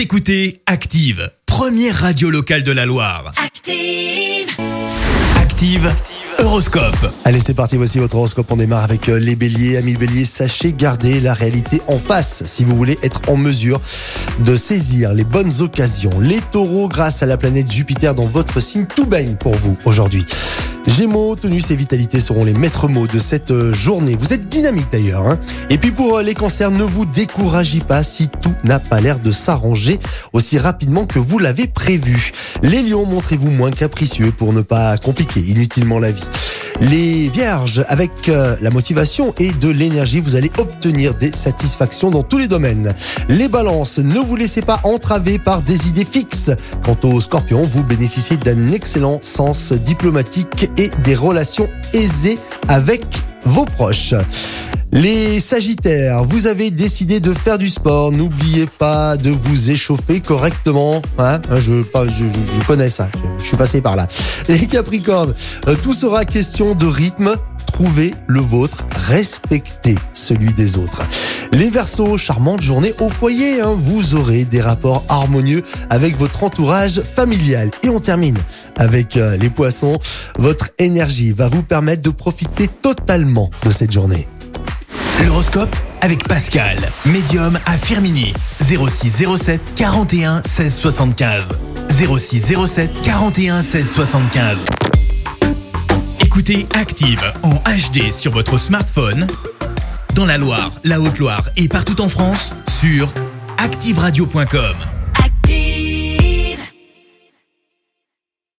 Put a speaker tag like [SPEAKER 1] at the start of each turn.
[SPEAKER 1] Vous écoutez Active, première radio locale de la Loire.
[SPEAKER 2] Active.
[SPEAKER 1] Active, Horoscope.
[SPEAKER 3] Allez, c'est parti, voici votre horoscope. On démarre avec euh, les béliers. Amis béliers, sachez garder la réalité en face si vous voulez être en mesure de saisir les bonnes occasions. Les taureaux, grâce à la planète Jupiter dans votre signe, tout baigne pour vous aujourd'hui. Gémeaux, tenus et vitalité seront les maîtres mots de cette euh, journée. Vous êtes dynamique d'ailleurs. hein. et puis pour euh, les cancers, ne vous découragez pas si tout n'a pas l'air de s'arranger aussi rapidement que vous l'avez prévu. Les lions, montrez-vous moins capricieux pour ne pas compliquer inutilement la vie. Les vierges, avec euh, la motivation et de l'énergie, vous allez obtenir des satisfactions dans tous les domaines. Les balances, ne vous laissez pas entraver par des idées fixes. Quant aux scorpions, vous bénéficiez d'un excellent sens diplomatique et des relations aisées avec vos proches. Les Sagittaires, vous avez décidé de faire du sport. N'oubliez pas de vous échauffer correctement. Hein je, pas- je, connais ça. Je, je suis passé par là. Les Capricornes, euh, tout sera question de rythme. Trouvez le vôtre, respectez celui des autres. Les Verseaux, charmante journée au foyer. hein. Vous aurez des rapports harmonieux avec votre entourage familial. Et on termine avec euh, les Poissons. Votre énergie va vous permettre de profiter totalement de cette journée.
[SPEAKER 1] L'horoscope avec Pascal, médium à Firmini. 06 07 41 16 75. 06 07 41 16 75. Écoutez Active en HD sur votre smartphone, dans la Loire, la Haute-Loire et partout en France, sur activeradio.com.